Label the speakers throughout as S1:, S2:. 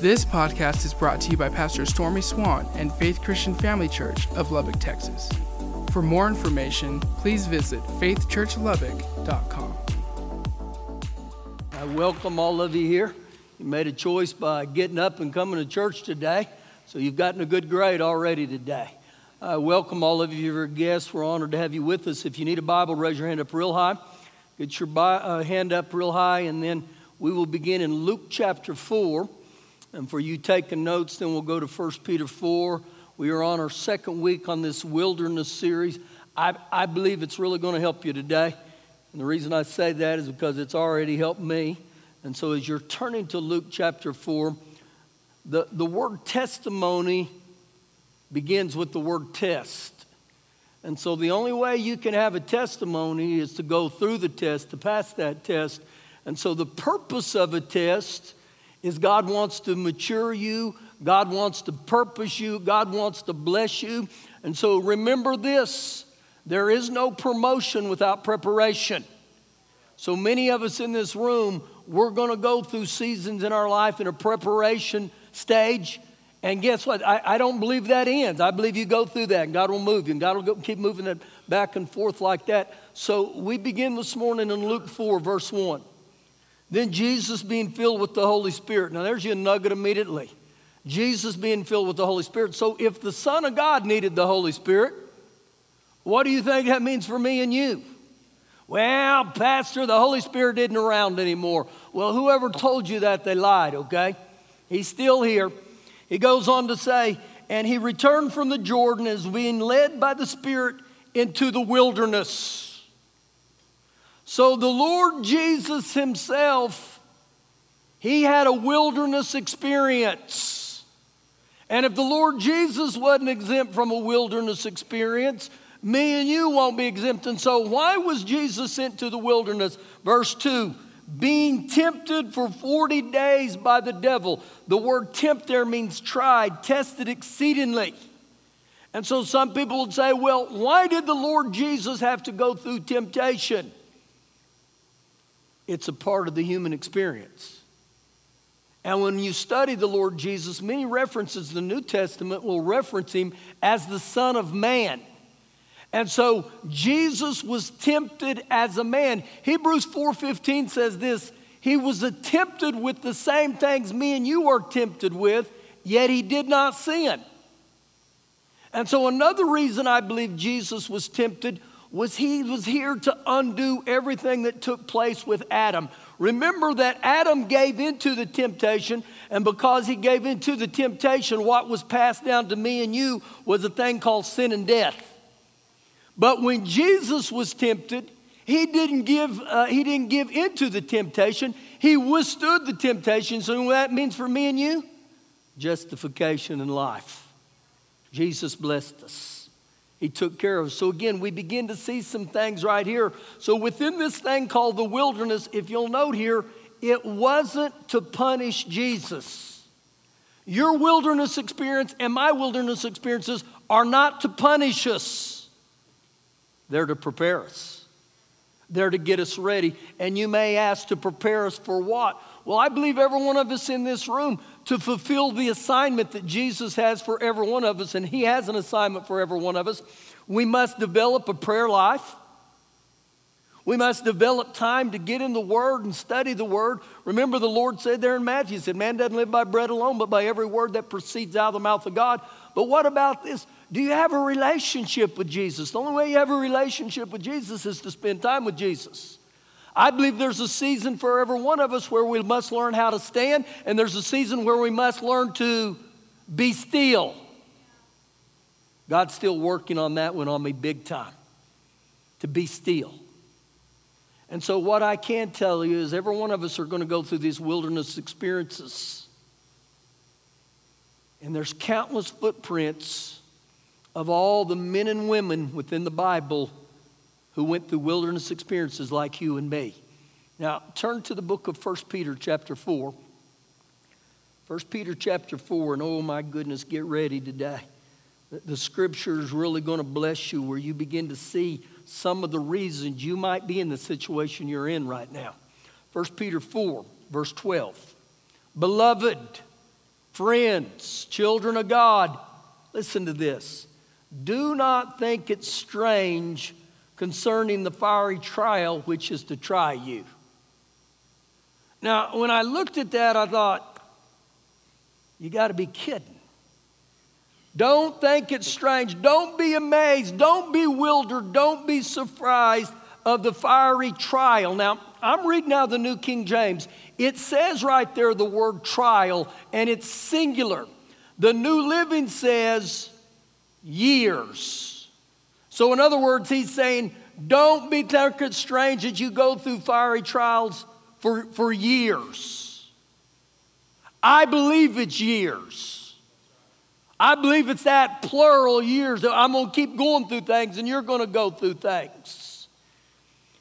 S1: This podcast is brought to you by Pastor Stormy Swann and Faith Christian Family Church of Lubbock, Texas. For more information, please visit faithchurchlubbock.com.
S2: I welcome all of you here. You made a choice by getting up and coming to church today, so you've gotten a good grade already today. I welcome all of you, your guests. We're honored to have you with us. If you need a Bible, raise your hand up real high. Get your bi- uh, hand up real high, and then we will begin in Luke chapter 4. And for you taking notes, then we'll go to 1 Peter 4. We are on our second week on this wilderness series. I, I believe it's really going to help you today. And the reason I say that is because it's already helped me. And so as you're turning to Luke chapter 4, the, the word testimony begins with the word test. And so the only way you can have a testimony is to go through the test, to pass that test. And so the purpose of a test is God wants to mature you, God wants to purpose you, God wants to bless you. And so remember this there is no promotion without preparation. So many of us in this room, we're going to go through seasons in our life in a preparation stage. And guess what? I, I, don't believe that ends. I believe you go through that and God will move you and God will go, keep moving it back and forth like that. So we begin this morning in Luke 4, verse 1. Then Jesus being filled with the Holy Spirit. Now there's your nugget immediately. Jesus being filled with the Holy Spirit. So if the Son of God needed the Holy Spirit, what do you think that means for me and you? Well, Pastor, the Holy Spirit isn't around anymore. Well, whoever told you that, they lied, okay? He's still here. He goes on to say, and he returned from the Jordan as being led by the Spirit into the wilderness. So the Lord Jesus himself, he had a wilderness experience. And if the Lord Jesus wasn't exempt from a wilderness experience, me and you won't be exempt. And so, why was Jesus sent to the wilderness? Verse 2 being tempted for 40 days by the devil. The word tempt there means tried, tested exceedingly. And so, some people would say, well, why did the Lord Jesus have to go through temptation? It's a part of the human experience. And when you study the Lord Jesus, many references in the New Testament will reference him as the Son of Man. And so Jesus was tempted as a man. Hebrews 4:15 says this, he was tempted with the same things me and you are tempted with, yet he did not sin. And so another reason I believe Jesus was tempted was he was here to undo everything that took place with Adam. Remember that Adam gave into the temptation, and because he gave into the temptation, what was passed down to me and you was a thing called sin and death. But when Jesus was tempted, he didn't give, uh, he didn't give into the temptation. He withstood the temptation. So what that means for me and you? Justification in life. Jesus blessed us. He took care of. So again, we begin to see some things right here. So within this thing called the wilderness, if you'll note here, it wasn't to punish Jesus. Your wilderness experience and my wilderness experiences are not to punish us. They're to prepare us, they're to get us ready. And you may ask to prepare us for what? Well, I believe every one of us in this room to fulfill the assignment that Jesus has for every one of us, and He has an assignment for every one of us. We must develop a prayer life. We must develop time to get in the Word and study the Word. Remember, the Lord said there in Matthew, He said, Man doesn't live by bread alone, but by every word that proceeds out of the mouth of God. But what about this? Do you have a relationship with Jesus? The only way you have a relationship with Jesus is to spend time with Jesus. I believe there's a season for every one of us where we must learn how to stand, and there's a season where we must learn to be still. God's still working on that one on me big time. To be still. And so, what I can tell you is every one of us are going to go through these wilderness experiences. And there's countless footprints of all the men and women within the Bible who went through wilderness experiences like you and me. Now, turn to the book of 1 Peter, chapter 4. 1 Peter, chapter 4, and oh my goodness, get ready today. The scripture is really going to bless you where you begin to see some of the reasons you might be in the situation you're in right now. 1 Peter 4, verse 12. Beloved, Friends, children of God, listen to this. Do not think it strange concerning the fiery trial which is to try you. Now, when I looked at that, I thought, you got to be kidding. Don't think it's strange. Don't be amazed. Don't be bewildered. Don't be surprised of the fiery trial. Now, I'm reading now the New King James. It says right there the word trial, and it's singular. The New Living says years. So, in other words, he's saying, don't be thinking strange that you go through fiery trials for, for years. I believe it's years. I believe it's that plural years that I'm going to keep going through things and you're going to go through things.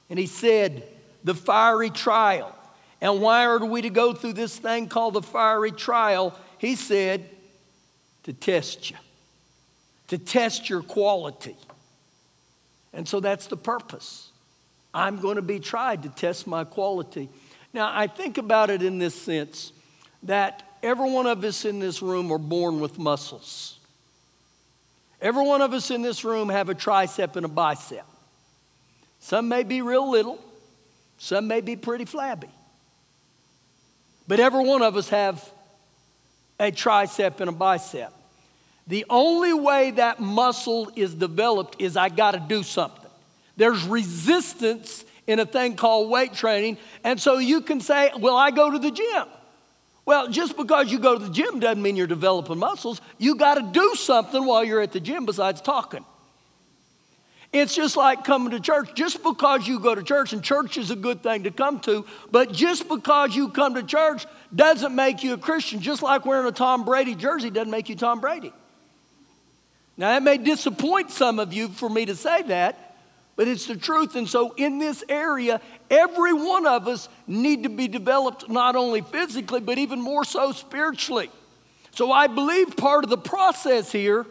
S2: And he said, the fiery trial. And why are we to go through this thing called the fiery trial? He said, to test you, to test your quality. And so that's the purpose. I'm going to be tried to test my quality. Now, I think about it in this sense that every one of us in this room are born with muscles. Every one of us in this room have a tricep and a bicep. Some may be real little, some may be pretty flabby. But every one of us have a tricep and a bicep. The only way that muscle is developed is I got to do something. There's resistance in a thing called weight training. And so you can say, Well, I go to the gym. Well, just because you go to the gym doesn't mean you're developing muscles. You got to do something while you're at the gym besides talking. It's just like coming to church. Just because you go to church, and church is a good thing to come to, but just because you come to church doesn't make you a Christian. Just like wearing a Tom Brady jersey doesn't make you Tom Brady. Now, that may disappoint some of you for me to say that, but it's the truth. And so, in this area, every one of us need to be developed not only physically, but even more so spiritually. So, I believe part of the process here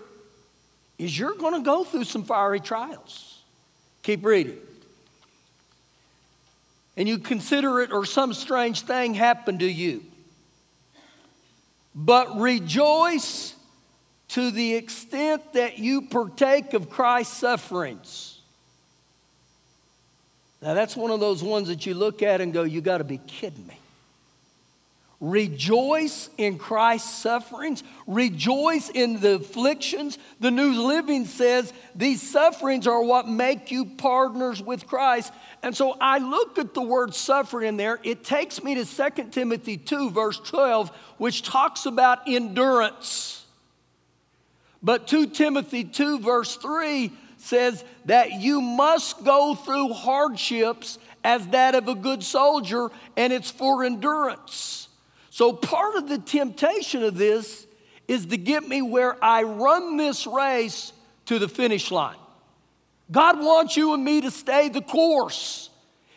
S2: is you're going to go through some fiery trials. Keep reading. And you consider it or some strange thing happened to you. But rejoice to the extent that you partake of Christ's sufferings. Now, that's one of those ones that you look at and go, You got to be kidding me. Rejoice in Christ's sufferings. Rejoice in the afflictions. The New Living says these sufferings are what make you partners with Christ. And so I look at the word suffering in there. It takes me to 2 Timothy 2, verse 12, which talks about endurance. But 2 Timothy 2, verse 3 says that you must go through hardships as that of a good soldier, and it's for endurance. So, part of the temptation of this is to get me where I run this race to the finish line. God wants you and me to stay the course.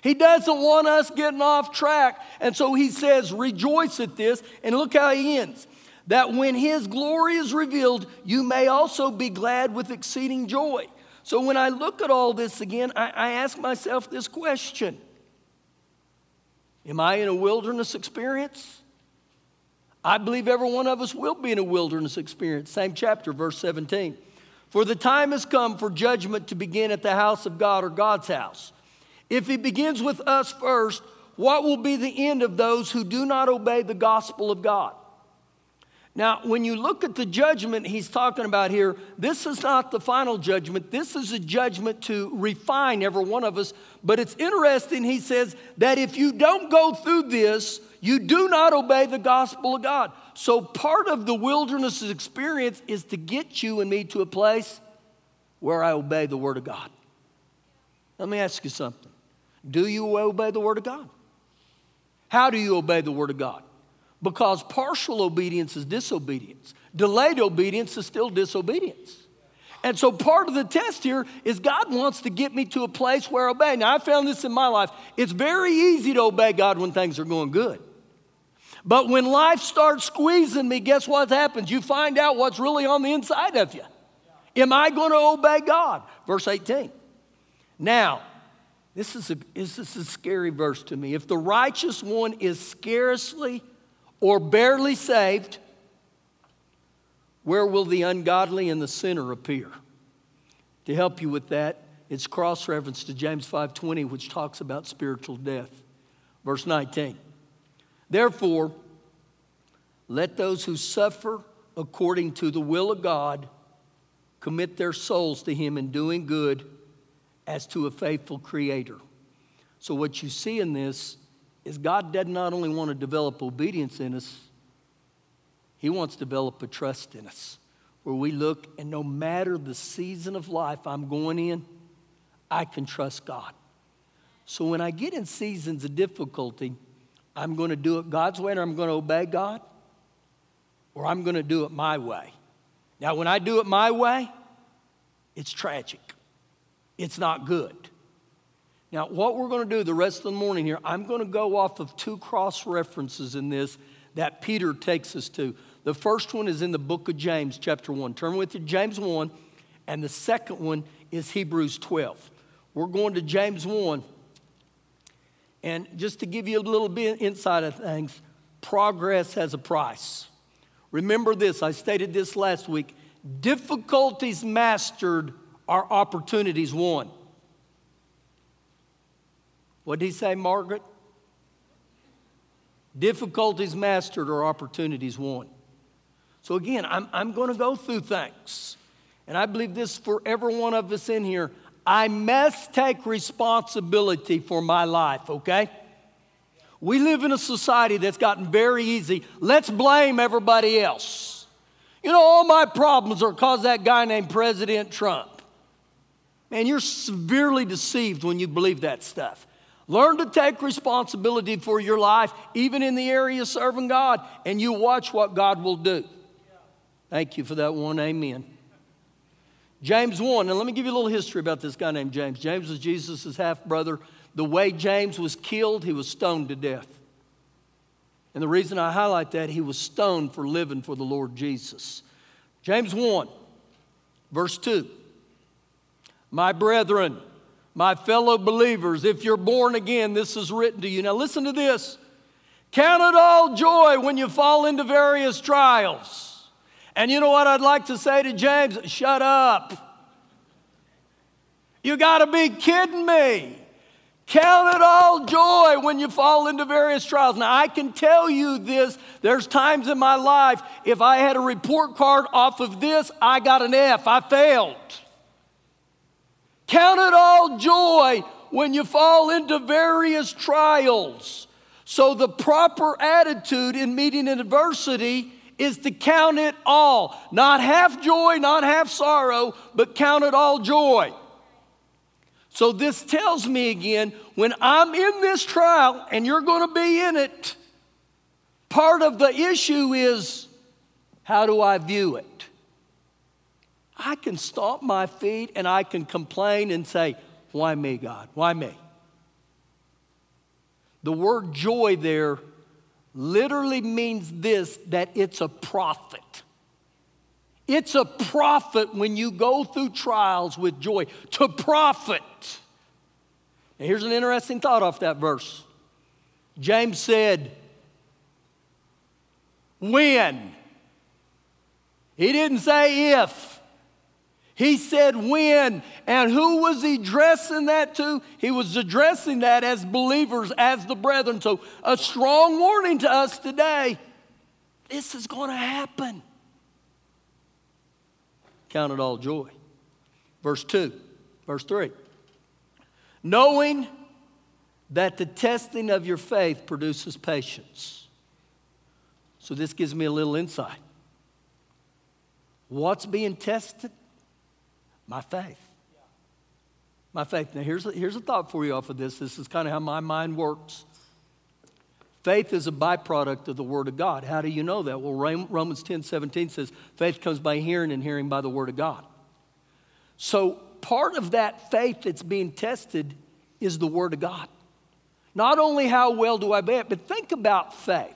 S2: He doesn't want us getting off track. And so he says, rejoice at this. And look how he ends that when his glory is revealed, you may also be glad with exceeding joy. So when I look at all this again, I, I ask myself this question Am I in a wilderness experience? I believe every one of us will be in a wilderness experience. Same chapter, verse 17. For the time has come for judgment to begin at the house of God or God's house. If he begins with us first, what will be the end of those who do not obey the gospel of God? Now, when you look at the judgment he's talking about here, this is not the final judgment. This is a judgment to refine every one of us. But it's interesting, he says, that if you don't go through this, you do not obey the gospel of God. So, part of the wilderness experience is to get you and me to a place where I obey the Word of God. Let me ask you something Do you obey the Word of God? How do you obey the Word of God? Because partial obedience is disobedience, delayed obedience is still disobedience. And so part of the test here is God wants to get me to a place where I obey. Now, I found this in my life. It's very easy to obey God when things are going good. But when life starts squeezing me, guess what happens? You find out what's really on the inside of you. Am I going to obey God? Verse 18. Now, this is, a, this is a scary verse to me. If the righteous one is scarcely or barely saved, Where will the ungodly and the sinner appear? To help you with that, it's cross reference to James 5:20 which talks about spiritual death. Verse 19. Therefore, let those who suffer according to the will of God commit their souls to him in doing good as to a faithful creator. So what you see in this is God does not only want to develop obedience in us, he wants to develop a trust in us where we look and no matter the season of life I'm going in, I can trust God. So when I get in seasons of difficulty, I'm going to do it God's way and I'm going to obey God, or I'm going to do it my way. Now, when I do it my way, it's tragic. It's not good. Now, what we're going to do the rest of the morning here, I'm going to go off of two cross references in this that Peter takes us to. The first one is in the book of James, chapter 1. Turn with you James 1, and the second one is Hebrews 12. We're going to James 1. And just to give you a little bit insight of things, progress has a price. Remember this, I stated this last week. Difficulties mastered are opportunities won. What did he say, Margaret? Difficulties mastered or opportunities won. So, again, I'm, I'm going to go through things. And I believe this for every one of us in here. I must take responsibility for my life, okay? We live in a society that's gotten very easy. Let's blame everybody else. You know, all my problems are because that guy named President Trump. Man, you're severely deceived when you believe that stuff. Learn to take responsibility for your life, even in the area of serving God, and you watch what God will do. Thank you for that one. Amen. James 1, and let me give you a little history about this guy named James. James was Jesus' half brother. The way James was killed, he was stoned to death. And the reason I highlight that, he was stoned for living for the Lord Jesus. James 1, verse 2. My brethren, my fellow believers, if you're born again, this is written to you. Now, listen to this. Count it all joy when you fall into various trials. And you know what I'd like to say to James? Shut up. You got to be kidding me. Count it all joy when you fall into various trials. Now, I can tell you this there's times in my life, if I had a report card off of this, I got an F. I failed. Count it all joy when you fall into various trials. So, the proper attitude in meeting adversity is to count it all. Not half joy, not half sorrow, but count it all joy. So, this tells me again when I'm in this trial and you're going to be in it, part of the issue is how do I view it? I can stomp my feet and I can complain and say, Why me, God? Why me? The word joy there literally means this that it's a profit. It's a profit when you go through trials with joy, to profit. Now, here's an interesting thought off that verse. James said, When? He didn't say if. He said when. And who was he addressing that to? He was addressing that as believers, as the brethren. So, a strong warning to us today this is going to happen. Count it all joy. Verse 2, verse 3. Knowing that the testing of your faith produces patience. So, this gives me a little insight. What's being tested? My faith. My faith. Now, here's a, here's a thought for you off of this. This is kind of how my mind works. Faith is a byproduct of the Word of God. How do you know that? Well, Romans 10 17 says, faith comes by hearing, and hearing by the Word of God. So, part of that faith that's being tested is the Word of God. Not only how well do I bear it, but think about faith.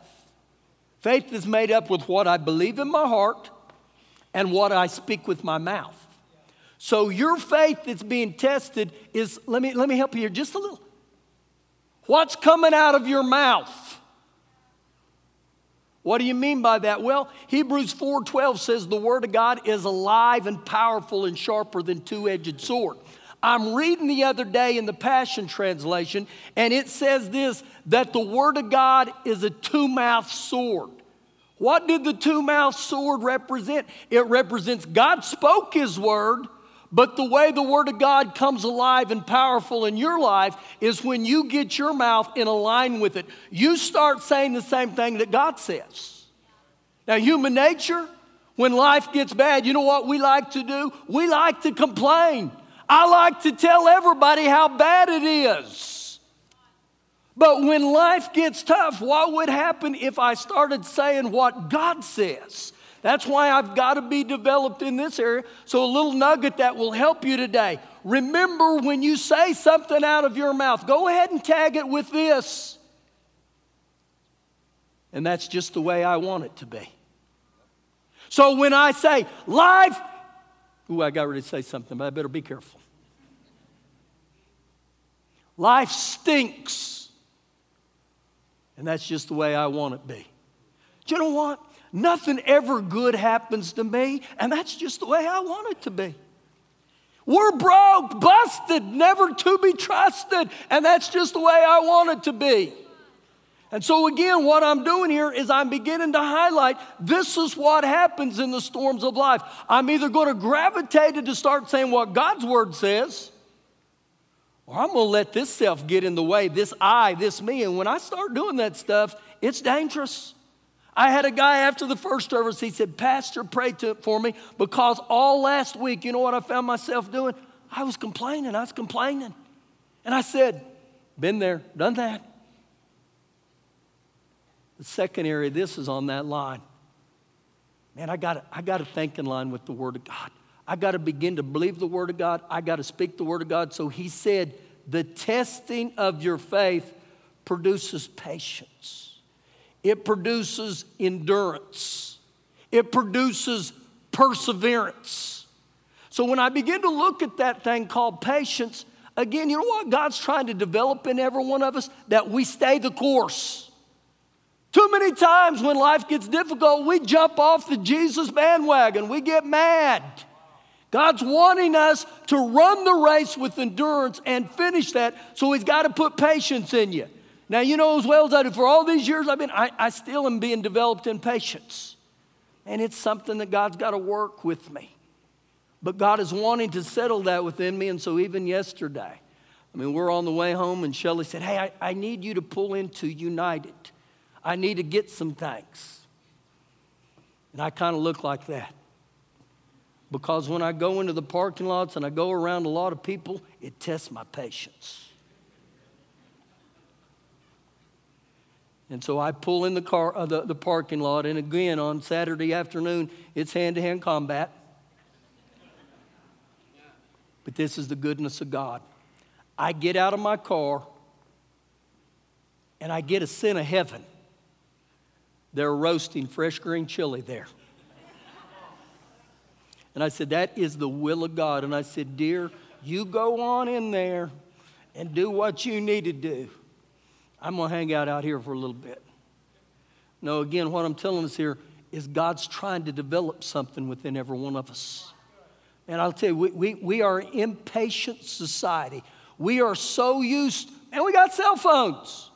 S2: Faith is made up with what I believe in my heart and what I speak with my mouth. So your faith that's being tested is, let me, let me help you here just a little. What's coming out of your mouth? What do you mean by that? Well, Hebrews 4:12 says the word of God is alive and powerful and sharper than two-edged sword. I'm reading the other day in the Passion Translation, and it says this that the Word of God is a two mouthed sword. What did the two mouthed sword represent? It represents God spoke His Word, but the way the Word of God comes alive and powerful in your life is when you get your mouth in line with it. You start saying the same thing that God says. Now, human nature, when life gets bad, you know what we like to do? We like to complain. I like to tell everybody how bad it is. But when life gets tough, what would happen if I started saying what God says? That's why I've got to be developed in this area. So, a little nugget that will help you today. Remember when you say something out of your mouth, go ahead and tag it with this. And that's just the way I want it to be. So, when I say life, ooh, I got ready to say something, but I better be careful. Life stinks. And that's just the way I want it to be. Do you know what? Nothing ever good happens to me, and that's just the way I want it to be. We're broke, busted, never to be trusted, and that's just the way I want it to be. And so, again, what I'm doing here is I'm beginning to highlight this is what happens in the storms of life. I'm either going to gravitate to start saying what God's word says, or I'm going to let this self get in the way, this I, this me. And when I start doing that stuff, it's dangerous. I had a guy after the first service, he said, Pastor, pray to, for me because all last week, you know what I found myself doing? I was complaining, I was complaining. And I said, Been there, done that. The second area, this is on that line. Man, I got I got to think in line with the Word of God. I got to begin to believe the Word of God. I got to speak the Word of God. So he said, The testing of your faith produces patience. It produces endurance. It produces perseverance. So when I begin to look at that thing called patience, again, you know what God's trying to develop in every one of us? That we stay the course. Too many times when life gets difficult, we jump off the Jesus bandwagon. We get mad. God's wanting us to run the race with endurance and finish that, so He's got to put patience in you. Now, you know as well as I do, for all these years I've been, I, I still am being developed in patience. And it's something that God's got to work with me. But God is wanting to settle that within me. And so even yesterday, I mean, we're on the way home, and Shelly said, Hey, I, I need you to pull into United. I need to get some things. And I kind of look like that. Because when I go into the parking lots and I go around a lot of people, it tests my patience. And so I pull in the car, uh, the, the parking lot, and again on Saturday afternoon, it's hand to hand combat. But this is the goodness of God. I get out of my car and I get a scent of heaven. They're roasting fresh green chili there. And I said, That is the will of God. And I said, Dear, you go on in there and do what you need to do. I'm going to hang out out here for a little bit. No, again, what I'm telling us here is God's trying to develop something within every one of us. And I'll tell you, we, we, we are an impatient society. We are so used, and we got cell phones.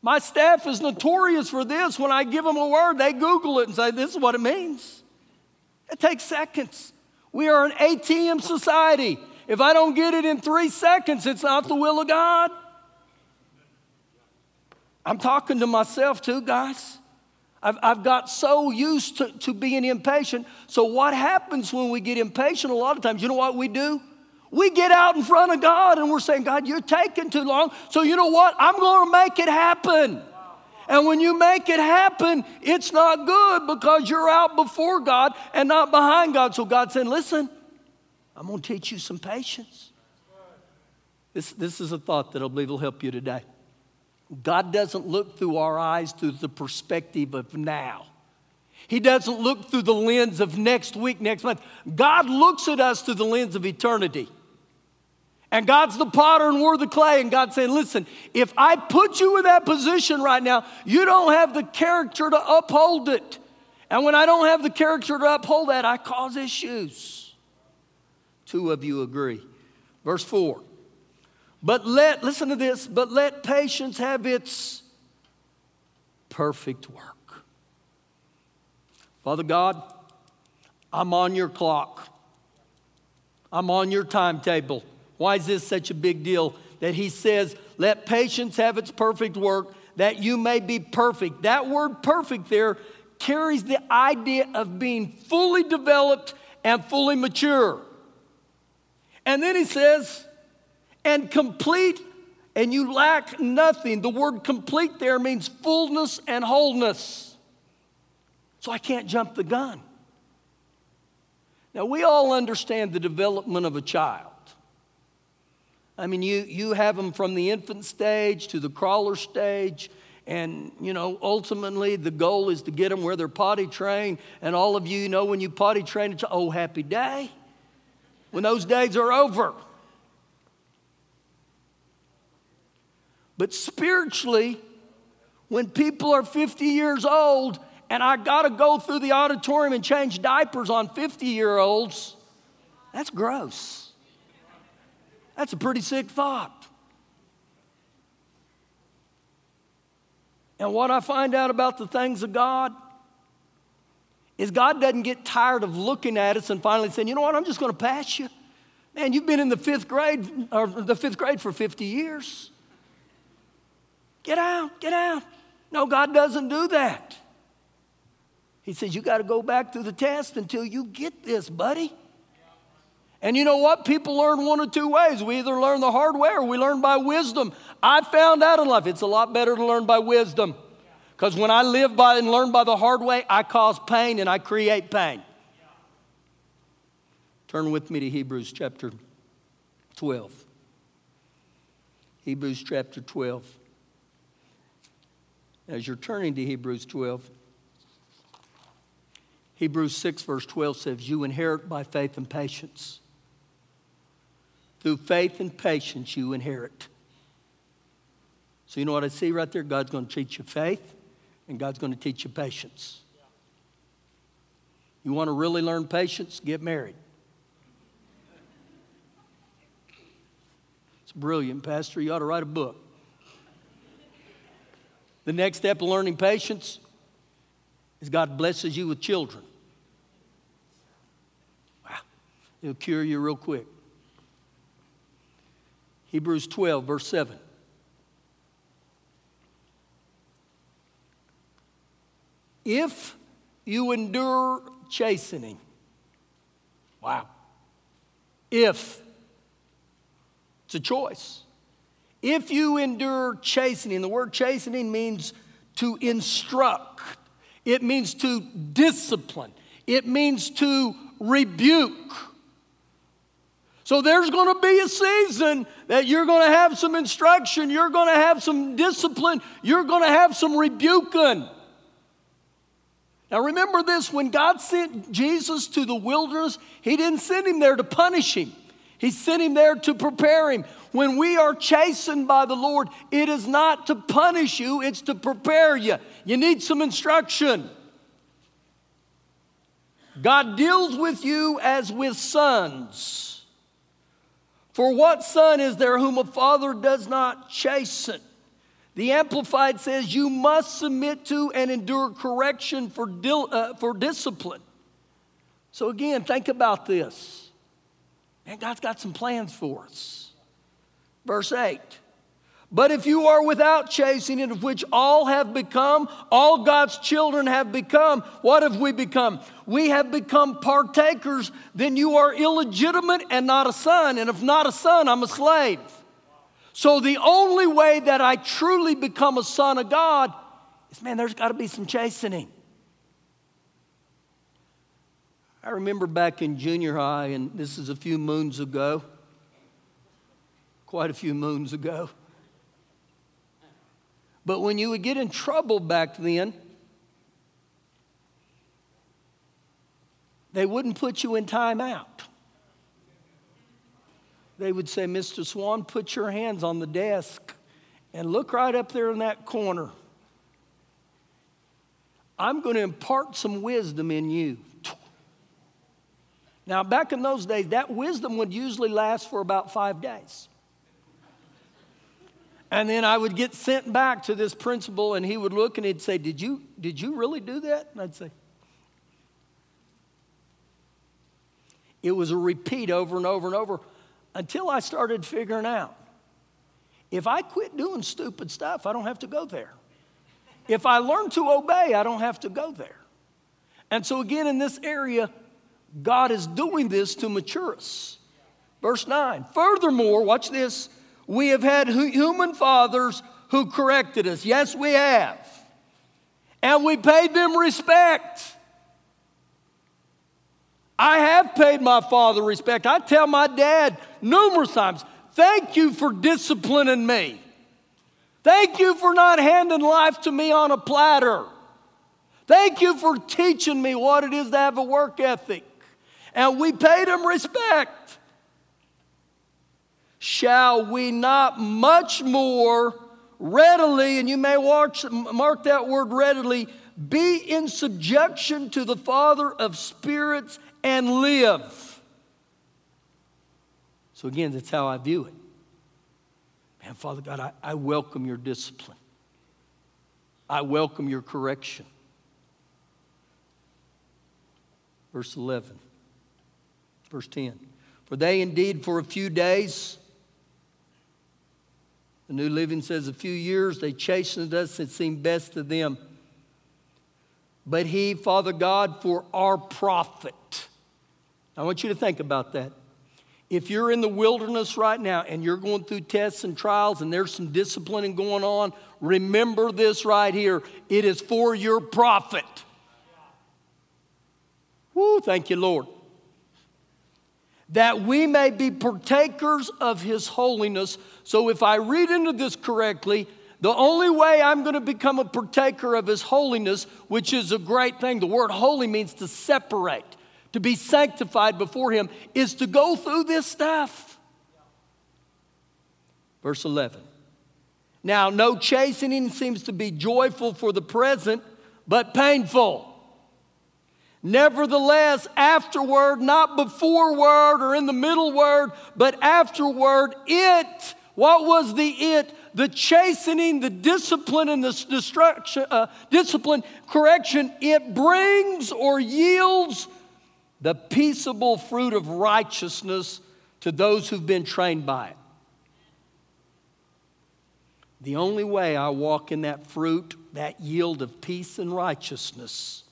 S2: My staff is notorious for this. When I give them a word, they Google it and say, This is what it means. It takes seconds. We are an ATM society. If I don't get it in three seconds, it's not the will of God. I'm talking to myself too, guys. I've, I've got so used to, to being impatient. So, what happens when we get impatient a lot of times? You know what we do? We get out in front of God and we're saying, God, you're taking too long. So, you know what? I'm going to make it happen. And when you make it happen, it's not good because you're out before God and not behind God. So, God said, Listen, I'm going to teach you some patience. This, this is a thought that I believe will help you today. God doesn't look through our eyes through the perspective of now. He doesn't look through the lens of next week, next month. God looks at us through the lens of eternity. And God's the potter and we're the clay. And God's saying, listen, if I put you in that position right now, you don't have the character to uphold it. And when I don't have the character to uphold that, I cause issues. Two of you agree. Verse 4. But let, listen to this, but let patience have its perfect work. Father God, I'm on your clock. I'm on your timetable. Why is this such a big deal? That he says, let patience have its perfect work, that you may be perfect. That word perfect there carries the idea of being fully developed and fully mature. And then he says, and complete, and you lack nothing. The word complete there means fullness and wholeness. So I can't jump the gun. Now, we all understand the development of a child. I mean, you, you have them from the infant stage to the crawler stage, and, you know, ultimately the goal is to get them where they're potty trained. And all of you know when you potty train, it's, oh, happy day. When those days are over. But spiritually, when people are 50 years old, and I got to go through the auditorium and change diapers on 50 year olds, that's gross. That's a pretty sick thought. And what I find out about the things of God is God doesn't get tired of looking at us and finally saying, you know what, I'm just going to pass you. Man, you've been in the fifth grade or the fifth grade for 50 years. Get out, get out. No, God doesn't do that. He says, You got to go back through the test until you get this, buddy. And you know what? People learn one of two ways. We either learn the hard way or we learn by wisdom. I found out in life it's a lot better to learn by wisdom. Because when I live by and learn by the hard way, I cause pain and I create pain. Turn with me to Hebrews chapter 12. Hebrews chapter 12. As you're turning to Hebrews 12, Hebrews 6, verse 12 says, You inherit by faith and patience. Through faith and patience, you inherit. So, you know what I see right there? God's going to teach you faith, and God's going to teach you patience. You want to really learn patience? Get married. It's brilliant, Pastor. You ought to write a book. The next step of learning patience is God blesses you with children. Wow. It'll cure you real quick. Hebrews 12, verse 7. If you endure chastening, wow. If, it's a choice. If you endure chastening, the word chastening means to instruct, it means to discipline, it means to rebuke. So there's going to be a season that you're going to have some instruction, you're going to have some discipline, you're going to have some rebuking. Now remember this when God sent Jesus to the wilderness, He didn't send him there to punish him, He sent him there to prepare him. When we are chastened by the Lord, it is not to punish you, it's to prepare you. You need some instruction. God deals with you as with sons. For what son is there whom a father does not chasten? The Amplified says you must submit to and endure correction for, dil, uh, for discipline. So, again, think about this. And God's got some plans for us. Verse 8. But if you are without chastening, of which all have become, all God's children have become, what have we become? We have become partakers, then you are illegitimate and not a son. And if not a son, I'm a slave. So the only way that I truly become a son of God is man, there's got to be some chastening. I remember back in junior high, and this is a few moons ago quite a few moons ago. But when you would get in trouble back then, they wouldn't put you in timeout. they would say, Mr. Swann, put your hands on the desk and look right up there in that corner. I'm going to impart some wisdom in you. Now, back in those days, that wisdom would usually last for about five days. And then I would get sent back to this principal, and he would look and he'd say, Did you, did you really do that? And I'd say, It was a repeat over and over and over until I started figuring out if I quit doing stupid stuff, I don't have to go there. If I learn to obey, I don't have to go there. And so, again, in this area, God is doing this to mature us. Verse 9. Furthermore, watch this. We have had human fathers who corrected us. Yes, we have. And we paid them respect. I have paid my father respect. I tell my dad numerous times, thank you for disciplining me. Thank you for not handing life to me on a platter. Thank you for teaching me what it is to have a work ethic. And we paid him respect. Shall we not much more readily, and you may watch, mark that word readily, be in subjection to the Father of spirits and live. So, again, that's how I view it. Man, Father God, I, I welcome your discipline, I welcome your correction. Verse 11, verse 10. For they indeed, for a few days, the New Living says, a few years, they chastened us, it seemed best to them. But He, Father God, for our profit I want you to think about that. If you're in the wilderness right now and you're going through tests and trials and there's some disciplining going on, remember this right here. It is for your profit. Woo, thank you, Lord. That we may be partakers of His holiness. So if I read into this correctly, the only way I'm going to become a partaker of His holiness, which is a great thing, the word holy means to separate to be sanctified before Him is to go through this stuff. Verse 11. Now, no chastening seems to be joyful for the present, but painful. Nevertheless, afterward, not before word or in the middle word, but afterward, it, what was the it? The chastening, the discipline, and the destruction, uh, discipline, correction, it brings or yields the peaceable fruit of righteousness to those who've been trained by it. The only way I walk in that fruit, that yield of peace and righteousness,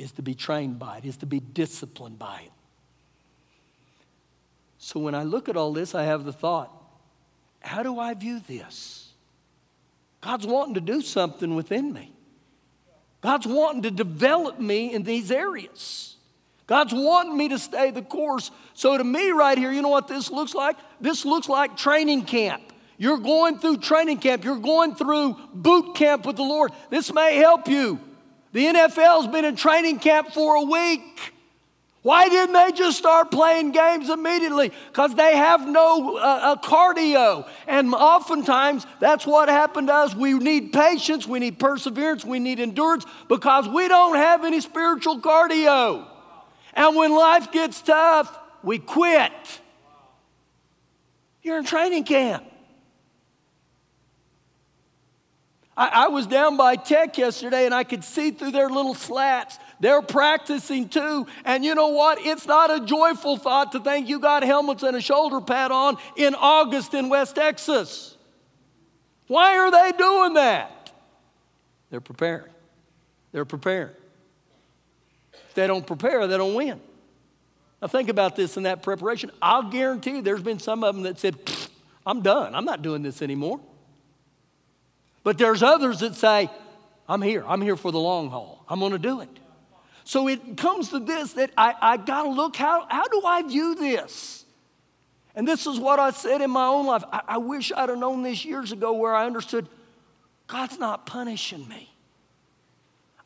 S2: is to be trained by it, is to be disciplined by it. So when I look at all this, I have the thought how do I view this? God's wanting to do something within me. God's wanting to develop me in these areas. God's wanting me to stay the course. So, to me, right here, you know what this looks like? This looks like training camp. You're going through training camp, you're going through boot camp with the Lord. This may help you. The NFL's been in training camp for a week. Why didn't they just start playing games immediately? Because they have no uh, cardio. And oftentimes, that's what happened to us. We need patience, we need perseverance, we need endurance because we don't have any spiritual cardio. And when life gets tough, we quit. You're in training camp. I, I was down by Tech yesterday and I could see through their little slats they're practicing too. And you know what? It's not a joyful thought to think you got helmets and a shoulder pad on in August in West Texas. Why are they doing that? They're preparing. They're preparing. If they don't prepare, they don't win. Now, think about this in that preparation. I'll guarantee there's been some of them that said, I'm done. I'm not doing this anymore. But there's others that say, I'm here. I'm here for the long haul. I'm going to do it. So it comes to this that I, I got to look how, how do I view this? And this is what I said in my own life. I, I wish I'd have known this years ago where I understood God's not punishing me.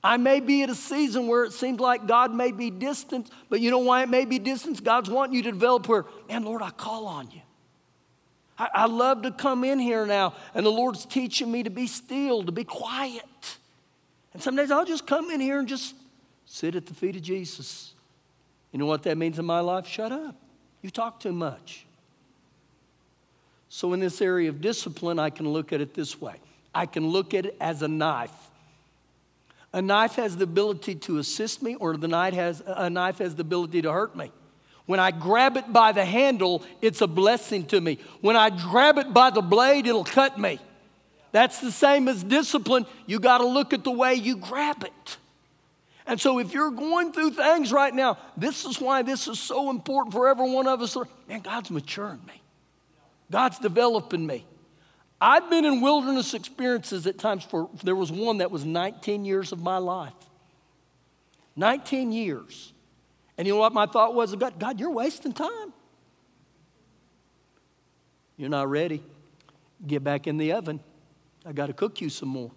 S2: I may be at a season where it seems like God may be distant, but you know why it may be distant? God's wanting you to develop where, man, Lord, I call on you. I, I love to come in here now, and the Lord's teaching me to be still, to be quiet. And some days I'll just come in here and just sit at the feet of Jesus. You know what that means in my life? Shut up. You talk too much. So, in this area of discipline, I can look at it this way I can look at it as a knife. A knife has the ability to assist me, or the knife has, a knife has the ability to hurt me. When I grab it by the handle, it's a blessing to me. When I grab it by the blade, it'll cut me. That's the same as discipline. You got to look at the way you grab it. And so, if you're going through things right now, this is why this is so important for every one of us. Man, God's maturing me, God's developing me. I've been in wilderness experiences at times for, there was one that was 19 years of my life. 19 years. And you know what my thought was? God, God, you're wasting time. You're not ready. Get back in the oven. I got to cook you some more.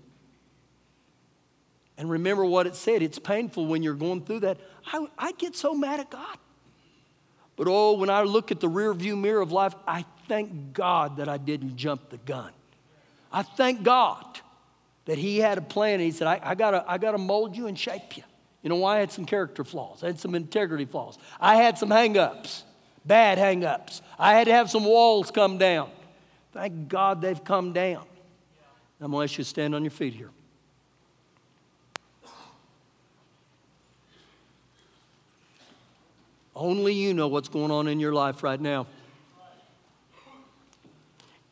S2: And remember what it said. It's painful when you're going through that. I, I get so mad at God. But oh, when I look at the rear view mirror of life, I thank God that I didn't jump the gun. I thank God that He had a plan. And He said, I, I, gotta, I gotta mold you and shape you. You know why? I had some character flaws, I had some integrity flaws, I had some hang ups, bad hang ups. I had to have some walls come down. Thank God they've come down. I'm going to ask you to stand on your feet here. Only you know what's going on in your life right now.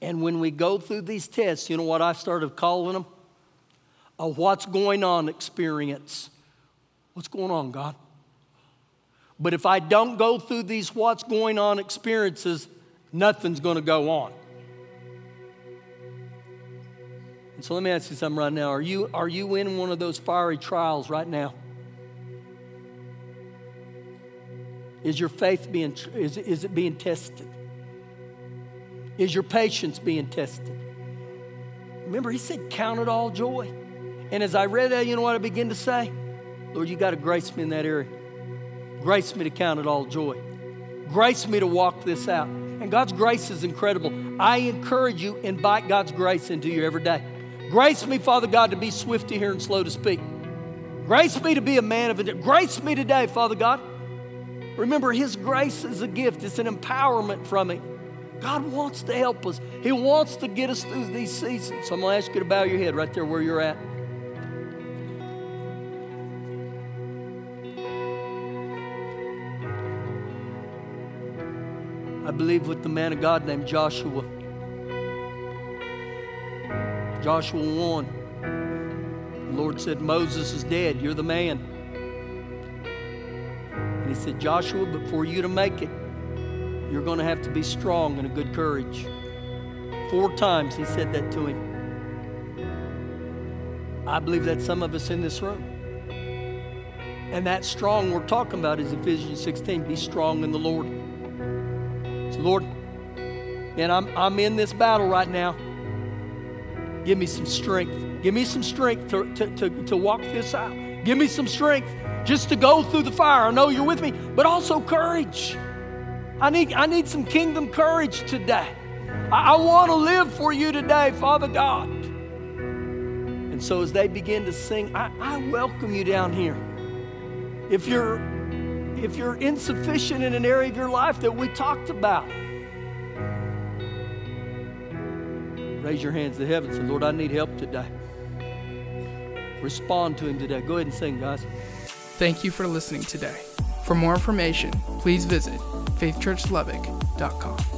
S2: And when we go through these tests, you know what I started calling them? A what's going on experience. What's going on, God? But if I don't go through these what's going on experiences, nothing's going to go on. And so let me ask you something right now. Are you, are you in one of those fiery trials right now? Is your faith being, is, is it being tested? Is your patience being tested? Remember, he said, Count it all joy. And as I read that, you know what I begin to say? Lord, you got to grace me in that area. Grace me to count it all joy. Grace me to walk this out. And God's grace is incredible. I encourage you, invite God's grace into you every day. Grace me, Father God, to be swift to hear and slow to speak. Grace me to be a man of it. Grace me today, Father God. Remember, His grace is a gift, it's an empowerment from Him. God wants to help us. He wants to get us through these seasons. So I'm going to ask you to bow your head right there where you're at. Believe with the man of God named Joshua. Joshua 1. The Lord said, Moses is dead. You're the man. And he said, Joshua, but for you to make it, you're going to have to be strong and a good courage. Four times he said that to him. I believe that some of us in this room. And that strong we're talking about is Ephesians 16 be strong in the Lord. So, Lord, and I'm, I'm in this battle right now. Give me some strength. Give me some strength to, to, to, to walk this out. Give me some strength just to go through the fire. I know you're with me, but also courage. I need, I need some kingdom courage today. I, I want to live for you today, Father God. And so as they begin to sing, I, I welcome you down here. If you're if you're insufficient in an area of your life that we talked about, raise your hands to heaven and say, Lord, I need help today. Respond to him today. Go ahead and sing, guys.
S1: Thank you for listening today. For more information, please visit faithchurchlubbock.com.